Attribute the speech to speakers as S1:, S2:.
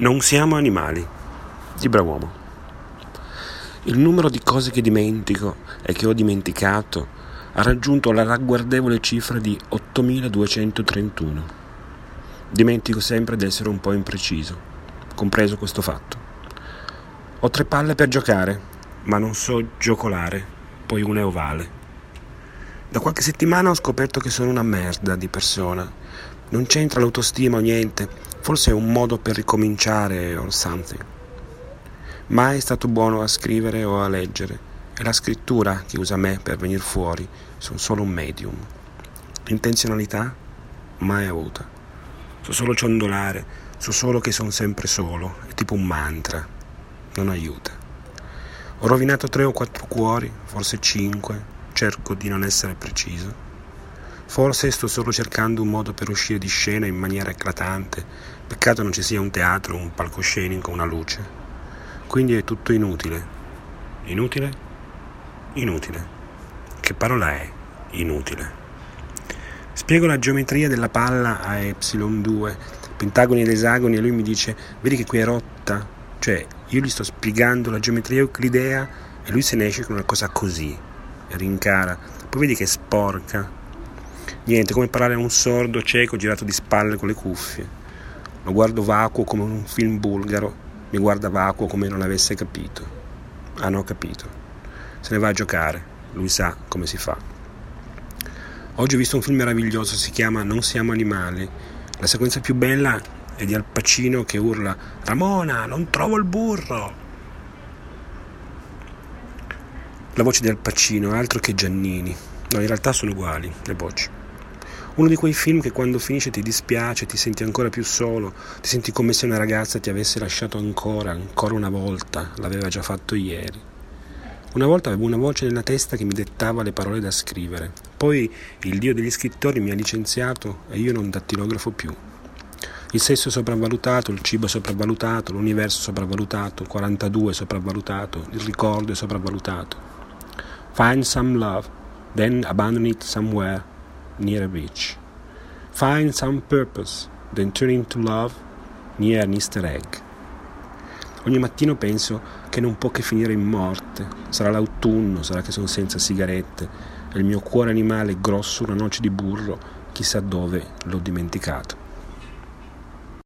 S1: Non siamo animali di Brav'uomo. Il numero di cose che dimentico e che ho dimenticato ha raggiunto la ragguardevole cifra di 8231. Dimentico sempre di essere un po' impreciso, compreso questo fatto. Ho tre palle per giocare, ma non so giocolare, poi una è ovale. Da qualche settimana ho scoperto che sono una merda di persona. Non c'entra l'autostima o niente, Forse è un modo per ricominciare or something. Mai è stato buono a scrivere o a leggere. È la scrittura che usa me per venire fuori. Sono solo un medium. Intenzionalità? Mai avuta. So solo ciondolare, so solo che sono sempre solo. È tipo un mantra. Non aiuta. Ho rovinato tre o quattro cuori, forse cinque. Cerco di non essere preciso. Forse sto solo cercando un modo per uscire di scena in maniera eclatante. Peccato non ci sia un teatro, un palcoscenico, una luce. Quindi è tutto inutile. Inutile? Inutile. Che parola è inutile? Spiego la geometria della palla a epsilon 2, pentagoni ed esagoni e lui mi dice, vedi che qui è rotta? Cioè, io gli sto spiegando la geometria euclidea e lui se ne esce con una cosa così, rincara. Poi vedi che è sporca, Niente, come parlare a un sordo cieco girato di spalle con le cuffie. Lo guardo vacuo come un film bulgaro, mi guarda vacuo come non avesse capito. Ah, no, capito. Se ne va a giocare, lui sa come si fa. Oggi ho visto un film meraviglioso, si chiama Non siamo animali. La sequenza più bella è di Al Pacino che urla Ramona, non trovo il burro. La voce di Al Pacino, altro che Giannini. No, in realtà sono uguali, le voci. Uno di quei film che quando finisce ti dispiace, ti senti ancora più solo, ti senti come se una ragazza ti avesse lasciato ancora, ancora una volta, l'aveva già fatto ieri. Una volta avevo una voce nella testa che mi dettava le parole da scrivere. Poi il dio degli scrittori mi ha licenziato e io non dattilografo più. Il sesso sopravvalutato, il cibo sopravvalutato, l'universo sopravvalutato, 42 è sopravvalutato, il ricordo è sopravvalutato. Find some love, then abandon it somewhere near a beach. Find some purpose, then turn into love near an easter egg. Ogni mattino penso che non può che finire in morte. Sarà l'autunno, sarà che sono senza sigarette e il mio cuore animale grosso una noce di burro, chissà dove l'ho dimenticato.